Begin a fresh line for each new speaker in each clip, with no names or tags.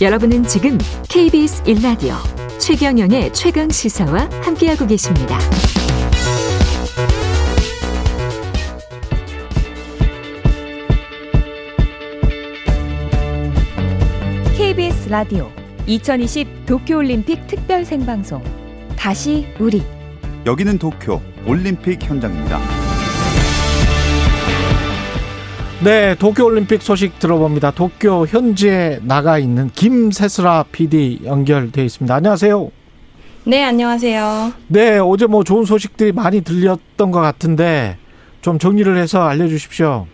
여러분은 지금 KBS 1라디오 최경영의 최강 시사와 함께하고 계십니다.
라디오 2020 도쿄올림픽 특별 생방송 다시 우리
여기는 도쿄 올림픽 현장입니다.
네, 도쿄올림픽 소식 들어봅니다. 도쿄 현지에 나가 있는 김세슬아 PD 연결돼 있습니다. 안녕하세요.
네, 안녕하세요.
네, 어제 뭐 좋은 소식들이 많이 들렸던 것 같은데 좀 정리를 해서 알려주십시오.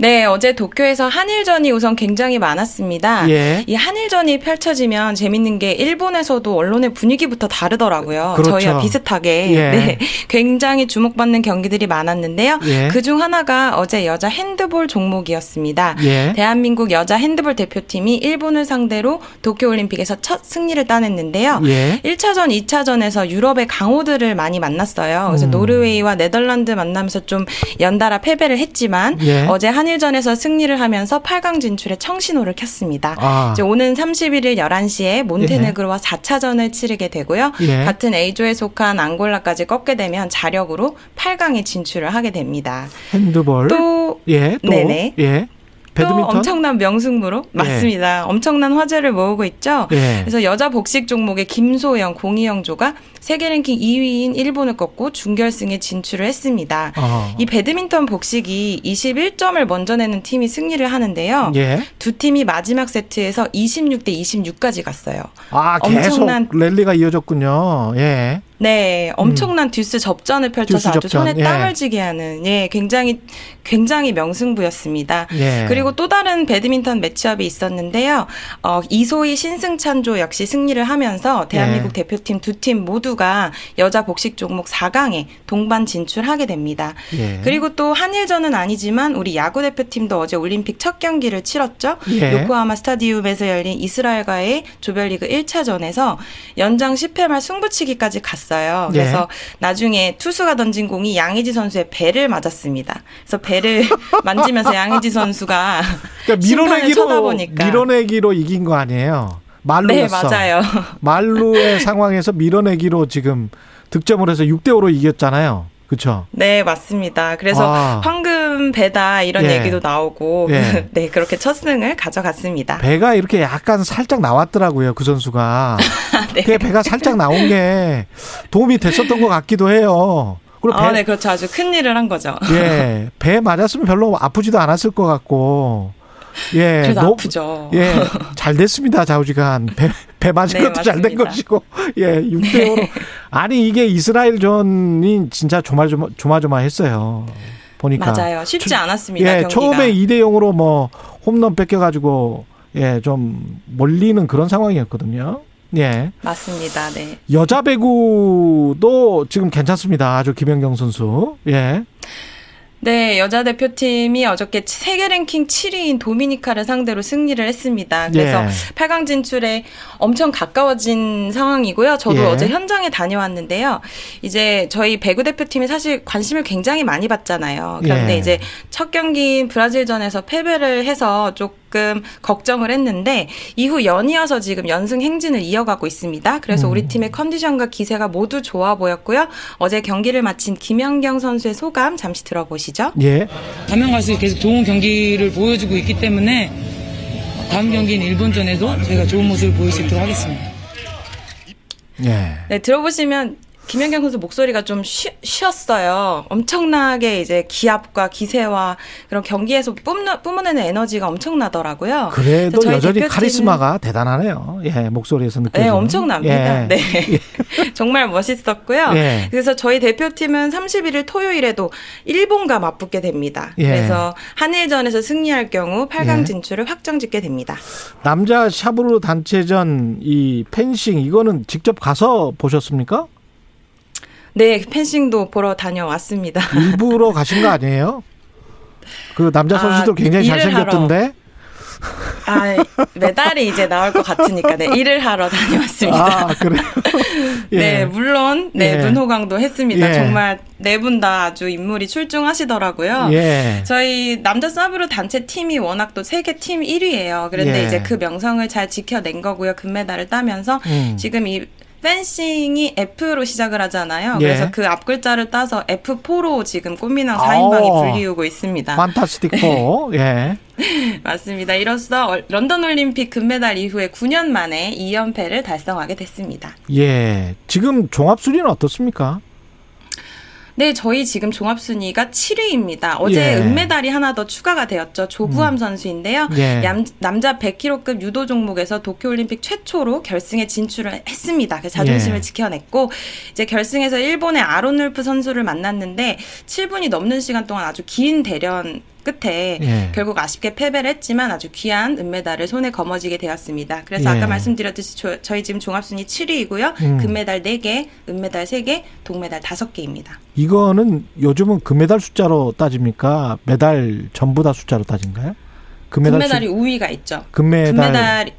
네, 어제 도쿄에서 한일전이 우선 굉장히 많았습니다.
예.
이 한일전이 펼쳐지면 재밌는 게 일본에서도 언론의 분위기부터 다르더라고요.
그렇죠.
저희와 비슷하게.
예.
네. 굉장히 주목받는 경기들이 많았는데요.
예.
그중 하나가 어제 여자 핸드볼 종목이었습니다.
예.
대한민국 여자 핸드볼 대표팀이 일본을 상대로 도쿄올림픽에서 첫 승리를 따냈는데요.
예.
1차전, 2차전에서 유럽의 강호들을 많이 만났어요. 그래서
음.
노르웨이와 네덜란드 만나면서 좀 연달아 패배를 했지만
예.
어제 한일 전에서 승리를 하면서 8강 진출에 청신호를 켰습니다.
아.
이제 오는 31일 11시에 몬테네그로와 4차전을 치르게 되고요.
예.
같은 A조에 속한 앙골라까지 꺾게 되면 자력으로 8강에 진출을 하게 됩니다.
핸드볼.
또
예, 또.
네네.
예.
또
배드민턴.
엄청난 명승부로 맞습니다. 엄청난 화제를 모으고 있죠.
예.
그래서 여자 복식 종목의 김소영, 공이영조가 세계 랭킹 2위인 일본을 꺾고 준결승에 진출을 했습니다.
어.
이 배드민턴 복식이 21점을 먼저 내는 팀이 승리를 하는데요.
예.
두 팀이 마지막 세트에서 26대 26까지 갔어요.
아, 계속
엄청난-
랠리가 이어졌군요. 예.
네, 엄청난 듀스 접전을 펼쳐서
듀스
아주
접전,
손에
예.
땀을 쥐게 하는 예, 굉장히 굉장히 명승부였습니다.
예.
그리고 또 다른 배드민턴 매치업이 있었는데요. 어, 이소희 신승찬조 역시 승리를 하면서 대한민국
예.
대표팀 두 팀 모두가 여자 복식 종목 4강에 동반 진출하게 됩니다.
예.
그리고 또 한일전은 아니지만 우리 야구 대표팀도 어제 올림픽 첫 경기를 치렀죠.
예.
요코하마 스타디움에서 열린 이스라엘과의 조별리그 1차전에서 연장 10회 말 승부치기까지 갔 어요.
예.
그래서 나중에 투수가 던진 공이 양의지 선수의 배를 맞았습니다. 그래서 배를 만지면서 양의지 선수가
그러니까 밀어내기로
쳐다보니까
밀어내기로 이긴 거 아니에요.
네
말루였어.
맞아요.
말루의 상황에서 밀어내기로 지금 득점을 해서 6대 5로 이겼잖아요. 그렇죠?
네 맞습니다. 그래서
아.
황금 배다 이런
예.
얘기도 나오고
예.
네 그렇게 첫 승을 가져갔습니다.
배가 이렇게 약간 살짝 나왔더라고요. 그 선수가.
네.
그 배가 살짝 나온 게 도움이 됐었던 것 같기도 해요. 그리고 배,
아, 네, 그렇죠. 아주 큰 일을 한 거죠.
예, 배 맞았으면 별로 아프지도 않았을 것 같고. 예,
그래도
노-
아프죠.
예, 잘 됐습니다, 좌우지간. 배, 배 맞은
네,
것도 잘 된. 것이고. 예, 6대 5로. 아니, 이게 이스라엘 전이 진짜 조마조마, 조마조마했어요. 보니까.
맞아요. 쉽지 않았습니다.
예,
경기가.
처음에 2대 0으로 뭐 홈런 뺏겨 가지고 예, 좀 몰리는 그런 상황이었거든요. 예.
맞습니다. 네.
여자 배구도 지금 괜찮습니다. 아주 김연경 선수. 예.
네, 여자 대표팀이 어저께 세계 랭킹 7위인 도미니카를 상대로 승리를 했습니다. 그래서
예.
8강 진출에 엄청 가까워진 상황이고요. 저도
예.
어제 현장에 다녀왔는데요. 이제 저희 배구 대표팀이 사실 관심을 굉장히 많이 받잖아요. 그런데
예.
이제 첫 경기인 브라질전에서 패배를 해서 조금 걱정을 했는데 이후 연이어서 지금 연승 행진을 이어가고 있습니다. 그래서
음.
우리 팀의 컨디션과 기세가 모두 좋아 보였고요. 어제 경기를 마친 김연경 선수의 소감 잠시 들어보시죠.
예.
가면 갈수록 계속 좋은 경기를 보여주고 있기 때문에 다음 경기인 일본전에도 저희가 좋은 모습을 보일 수 있도록 하겠습니다.
예.
네, 들어보시면 김연경 선수 목소리가 좀 쉬, 쉬었어요. 엄청나게 이제 기압과 기세와 그런 경기에서 뿜는, 뿜어내는 에너지가 엄청나더라고요.
그래도 여전히
대표팀은-
카리스마가 대단하네요. 예, 목소리에서 느껴지는.
네, 엄청납니다.
예.
네. 정말 멋있었고요.
예.
그래서 저희 대표팀은 31일 토요일에도 일본과 맞붙게 됩니다.
예.
그래서 한일전에서 승리할 경우 8강
예.
진출을 확정짓게 됩니다.
남자 샤브르 단체전 이 펜싱 이거는 직접 가서 보셨습니까?
네, 펜싱도 보러 다녀왔습니다.
일부러 가신 거 아니에요? 그 남자
아,
선수들 굉장히
일을
잘생겼던데.
아, 메달이 이제 나올 것 같으니까, 네, 일을 하러 다녀왔습니다.
아, 그래요? 예.
네, 물론, 네,
예.
눈호강도 했습니다.
예.
정말 네 분 다 아주 인물이 출중하시더라고요.
예.
저희 남자 서브로 단체 팀이 워낙 또 세계 팀 1위예요. 그런데
예.
이제 그 명성을 잘 지켜낸 거고요. 금메달을 따면서
음.
지금 이 펜싱이 F로 시작을 하잖아요.
예.
그래서 그 앞 글자를 따서 F4로 지금 꽃미남 4인방이
오.
불리우고 있습니다.
판타스틱 4. 예.
맞습니다. 이로써 얼- 런던 올림픽 금메달 이후에 9년 만에 2연패를 달성하게 됐습니다.
예. 지금 종합 순위는 어떻습니까?
네, 저희 지금 종합순위가 7위입니다. 어제
예.
은메달이 하나 더 추가가 되었죠. 조구함 선수인데요.
예.
얌- 남자 100kg급 유도 종목에서 도쿄올림픽 최초로 결승에 진출을 했습니다. 그래서 자존심을
예.
지켜냈고 이제 결승에서 일본의 아론 울프 선수를 만났는데 7분이 넘는 시간 동안 아주 긴 대련 끝에
예.
결국 아쉽게 패배를 했지만 아주 귀한 은메달을 손에 거머쥐게 되었습니다. 그래서
예.
아까 말씀드렸듯이 저, 저희 지금 종합순위 7위이고요.
음.
금메달 4개, 은메달 3개, 동메달 5개입니다.
이거는 요즘은 금메달 숫자로 따집니까? 메달 전부 다 숫자로 따진가요? 금메달
금메달이
수-
우위가 있죠.
금메달
금메달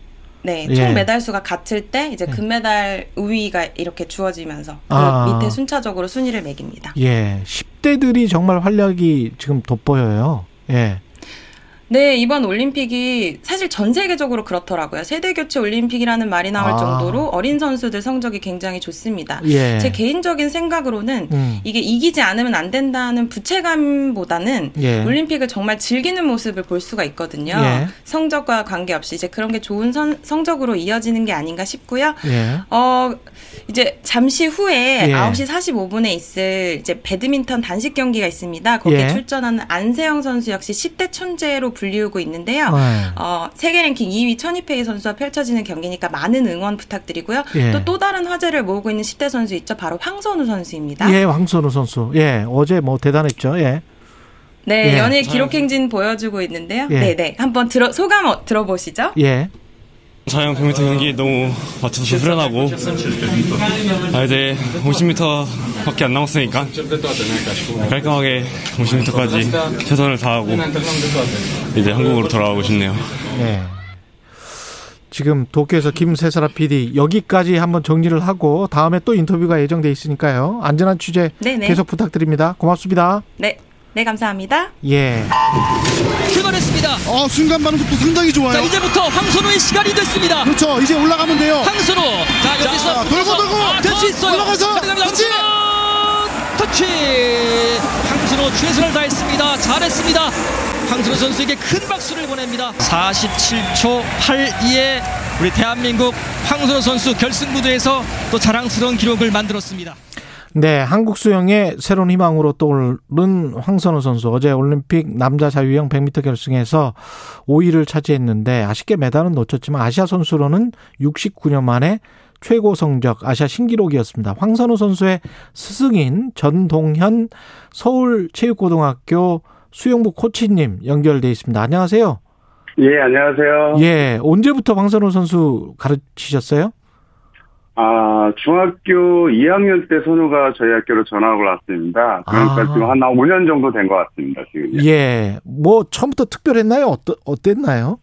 네,
예.
총 메달 수가 같을 때 이제
예.
금메달 우위가 이렇게 주어지면서 그
아.
밑에 순차적으로 순위를 매깁니다.
예. 10대들이 정말 활약이 지금 돋보여요. 예.
네, 이번 올림픽이 사실 전 세계적으로 그렇더라고요. 세대 교체 올림픽이라는 말이 나올
아.
정도로 어린 선수들 성적이 굉장히 좋습니다.
예.
제 개인적인 생각으로는
음.
이게 이기지 않으면 안 된다는 부채감보다는
예.
올림픽을 정말 즐기는 모습을 볼 수가 있거든요.
예.
성적과 관계없이 이제 그런 게 좋은 선- 성적으로 이어지는 게 아닌가 싶고요.
예.
어, 이제 잠시 후에
예.
9시 45분에 있을 이제 배드민턴 단식 경기가 있습니다. 거기에
예.
출전하는 안세영 선수 역시 10대 천재로 불리우고 있는데요.
네.
어, 세계 랭킹 2위 천이페이 선수와 펼쳐지는 경기니까 많은 응원 부탁드리고요.
예.
또또 다른 화제를 모으고 있는 10대 선수 있죠. 바로 황선우 선수입니다.
예, 황선우 선수. 예, 어제 뭐 대단했죠. 예.
네,
예.
연일 기록 행진 보여주고 있는데요.
예.
네, 네. 한번 들어 소감 어, 들어보시죠.
예.
자영 100m 경기 너무 맞춰서 후련하고 아 이제 50m밖에 안 남았으니까 깔끔하게 50m까지 최선을 다하고 이제 한국으로 돌아가고 싶네요.
예. 지금 도쿄에서 김세사라 PD 여기까지 한번 정리를 하고 다음에 또 인터뷰가 예정돼 있으니까요. 안전한 취재
네네.
계속 부탁드립니다. 고맙습니다.
네. 네, 감사합니다.
예.
출발했습니다.
어, 순간 반응도 상당히 좋아요.
자 이제부터 황선우의 시간이 됐습니다.
그렇죠. 이제 올라가면 돼요.
황선우 자 여기서
자, 돌고, 돌고.
될수 있어요.
올라가서. 터치.
터치. 황선우 최선을 다했습니다. 잘했습니다. 황선우 선수에게 큰 박수를 보냅니다. 47초 82에 우리 대한민국 황선우 선수 결승 무대에서 또 자랑스러운 기록을 만들었습니다.
네, 한국 수영의 새로운 희망으로 떠오른 황선우 선수 어제 올림픽 남자 자유형 100m 결승에서 5위를 차지했는데 아쉽게 메달은 놓쳤지만 아시아 선수로는 69년 만에 최고 성적 아시아 신기록이었습니다. 황선우 선수의 스승인 전동현 서울체육고등학교 수영부 코치님 연결돼 있습니다. 안녕하세요.
예, 안녕하세요.
예, 언제부터 황선우 선수 가르치셨어요?
아, 중학교 2학년 때 선우가 저희 학교로 전학을 왔습니다. 그러니까
아.
지금 한 5년 정도 된 것 같습니다, 지금.
예, 뭐 처음부터 특별했나요? 어떠, 어땠나요?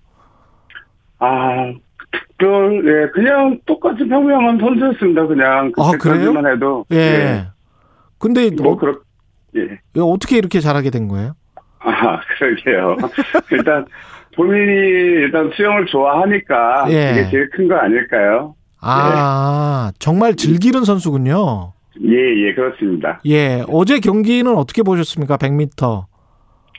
아, 특별, 예, 그냥 똑같이 평범한 선수였습니다, 그냥.
아, 그래요?
그때까지만 해도.
예. 근데
뭐,
어,
그렇, 예.
어떻게 이렇게 잘하게 된 거예요?
아, 그러게요. 일단, 본인이 일단 수영을 좋아하니까.
예.
그게 제일 큰 거 아닐까요?
아, 정말 즐기는 선수군요.
예, 예, 그렇습니다.
예, 어제 경기는 어떻게 보셨습니까? 100m.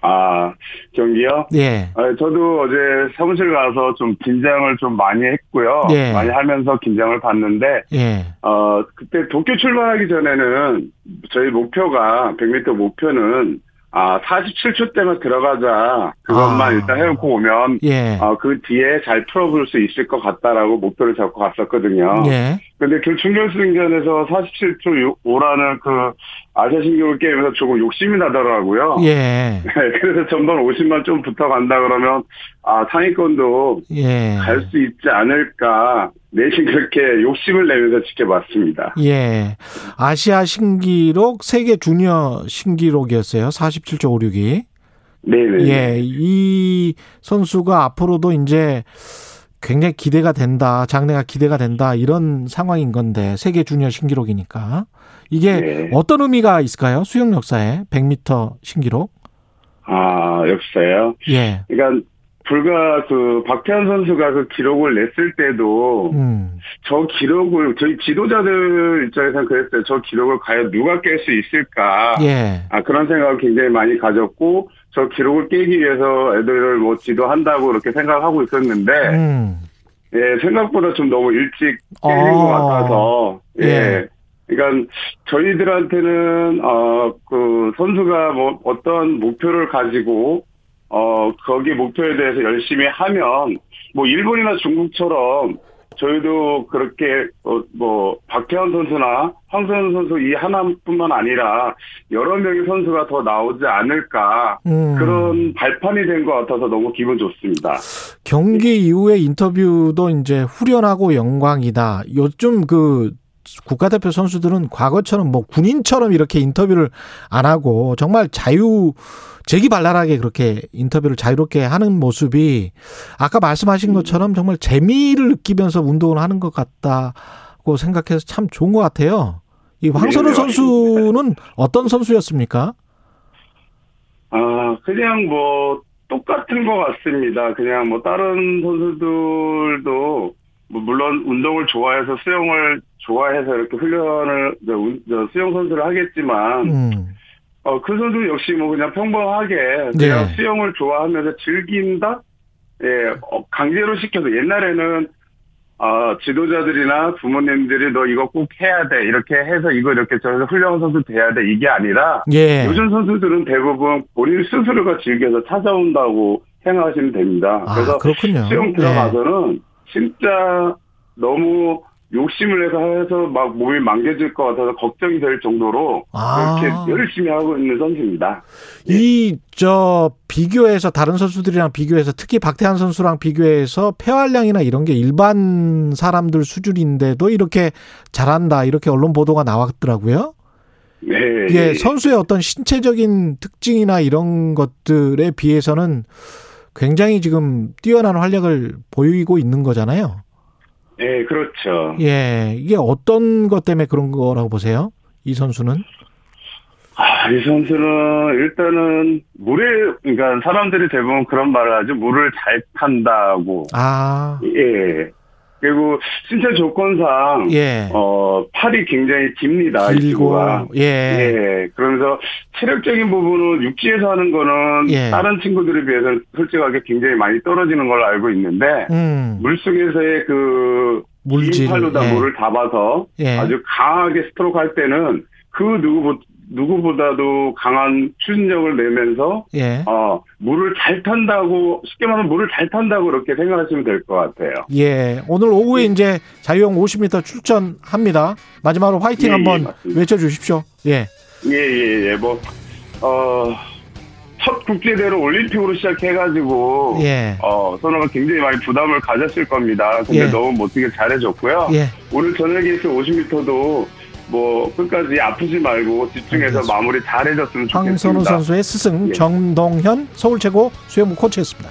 아, 경기요?
예.
아, 저도 어제 사무실 가서 좀 긴장을 좀 많이 했고요.
예.
많이 하면서 긴장을 봤는데,
예.
어, 그때 도쿄 출발하기 전에는 저희 목표가, 100m 목표는, 아, 47초 때만 들어가자. 그것만
아.
일단 해놓고 오면,
예.
어, 그 뒤에 잘 풀어볼 수 있을 것 같다라고 목표를 잡고 갔었거든요.
예.
근데 그 준결승전에서 47초 5라는 그 아시아 신기록 게임에서 조금 욕심이 나더라고요.
예.
네, 그래서 전반 50만 좀 붙어간다 그러면 아 상위권도
예.
갈 수 있지 않을까 내심 그렇게 욕심을 내면서 지켜봤습니다.
예. 아시아 신기록, 세계 주니어 신기록이었어요. 47초 56이.
네네.
예, 이 선수가 앞으로도 이제 굉장히 기대가 된다, 장래가 기대가 된다 이런 상황인 건데 세계 주니어 신기록이니까 이게
네.
어떤 의미가 있을까요? 수영 역사에 100m 신기록?
아, 역사요?
예,
그러니까 불과 그 박태환 선수가 그 기록을 냈을 때도
음,
저 기록을 저희 지도자들 입장에서는 그랬어요. 저 기록을 과연 누가 깰 수 있을까?
예,
아 그런 생각을 굉장히 많이 가졌고 저 기록을 깨기 위해서 애들을 뭐 지도한다고 그렇게 생각하고 있었는데
음,
예 생각보다 좀 너무 일찍 깨진
어.
것 같아서 예.
예.
그러니까 저희들한테는 어 그 선수가 뭐 어떤 목표를 가지고 어 거기 목표에 대해서 열심히 하면 뭐 일본이나 중국처럼 저희도 그렇게 어, 뭐 박태환 선수나 황선우 선수 이 하나뿐만 아니라 여러 명의 선수가 더 나오지 않을까
음.
그런 발판이 된 것 같아서 너무 기분 좋습니다.
경기 이후에 인터뷰도 이제 후련하고 영광이다. 요즘 그 국가대표 선수들은 과거처럼 뭐 군인처럼 이렇게 인터뷰를 안 하고 정말 자유 재기발랄하게 그렇게 인터뷰를 자유롭게 하는 모습이 아까 말씀하신 것처럼 정말 재미를 느끼면서 운동을 하는 것 같다고 생각해서 참 좋은 것 같아요. 이 황선우
네,
선수는 어떤 선수였습니까?
아, 그냥 뭐, 똑같은 것 같습니다. 그냥 뭐, 다른 선수들도, 뭐 물론 운동을 좋아해서 수영을 좋아해서 이렇게 훈련을, 수영 선수를 하겠지만,
음,
어, 그 선수 역시 뭐 그냥 평범하게,
네.
그냥 수영을 좋아하면서 즐긴다? 예, 어, 강제로 시켜서 옛날에는, 아, 지도자들이나 부모님들이 너 이거 꼭 해야 돼. 이렇게 해서 이거 이렇게 저래서 훌륭한 선수 돼야 돼. 이게 아니라,
예.
요즘 선수들은 대부분 본인 스스로가 즐겨서 찾아온다고 생각하시면 됩니다.
아,
그래서
그렇군요.
수영
예.
들어가서는 진짜 너무 욕심을 내서 해서 막 몸이 망개질 것 같아서 걱정이 될 정도로
아.
그렇게 열심히 하고 있는 선수입니다.
이 저 비교해서 다른 선수들이랑 비교해서 특히 박태환 선수랑 비교해서 폐활량이나 이런 게 일반 사람들 수준인데도 이렇게 잘한다 이렇게 언론 보도가 나왔더라고요.
네.
이게 선수의 어떤 신체적인 특징이나 이런 것들에 비해서는 굉장히 지금 뛰어난 활약을 보이고 있는 거잖아요.
네, 그렇죠.
예, 이게 어떤 것 때문에 그런 거라고 보세요? 이 선수는?
아, 이 선수는 일단은 물에 그러니까 사람들이 대부분 그런 말을 하죠. 물을 잘 탄다고.
아,
예. 그리고 신체 조건상
예.
어 팔이 굉장히 깁니다.
길고, 예.
예. 그러면서 체력적인 부분은 육지에서 하는 거는
예.
다른 친구들에 비해서 솔직하게 굉장히 많이 떨어지는 걸로 알고 있는데
음,
물속에서의 그
물질.
긴 팔로 다
예.
물을 잡아서
예.
아주 강하게 스트로크 할 때는 그 누구 누구보다도 강한 추진력을 내면서
예.
어 물을 잘 탄다고 쉽게 말하면 물을 잘 탄다고 그렇게 생각하시면 될 것 같아요.
예. 오늘 오후에 이제 자유형 50m 출전합니다. 마지막으로 화이팅
예, 예,
한번
맞습니다.
외쳐주십시오. 예.
예 예 예 뭐 어. 첫 국제대로 올림픽으로 시작해가지고
예.
어 선호가 굉장히 많이 부담을 가졌을 겁니다. 근데
예.
너무 멋지게 잘해줬고요.
예.
오늘 저녁에 있을 50m도 뭐 끝까지 아프지 말고 집중해서
알겠습니다.
마무리 잘해줬으면 좋겠습니다.
황선우 선수의 스승
예.
정동현 서울 최고 수영부 코치였습니다.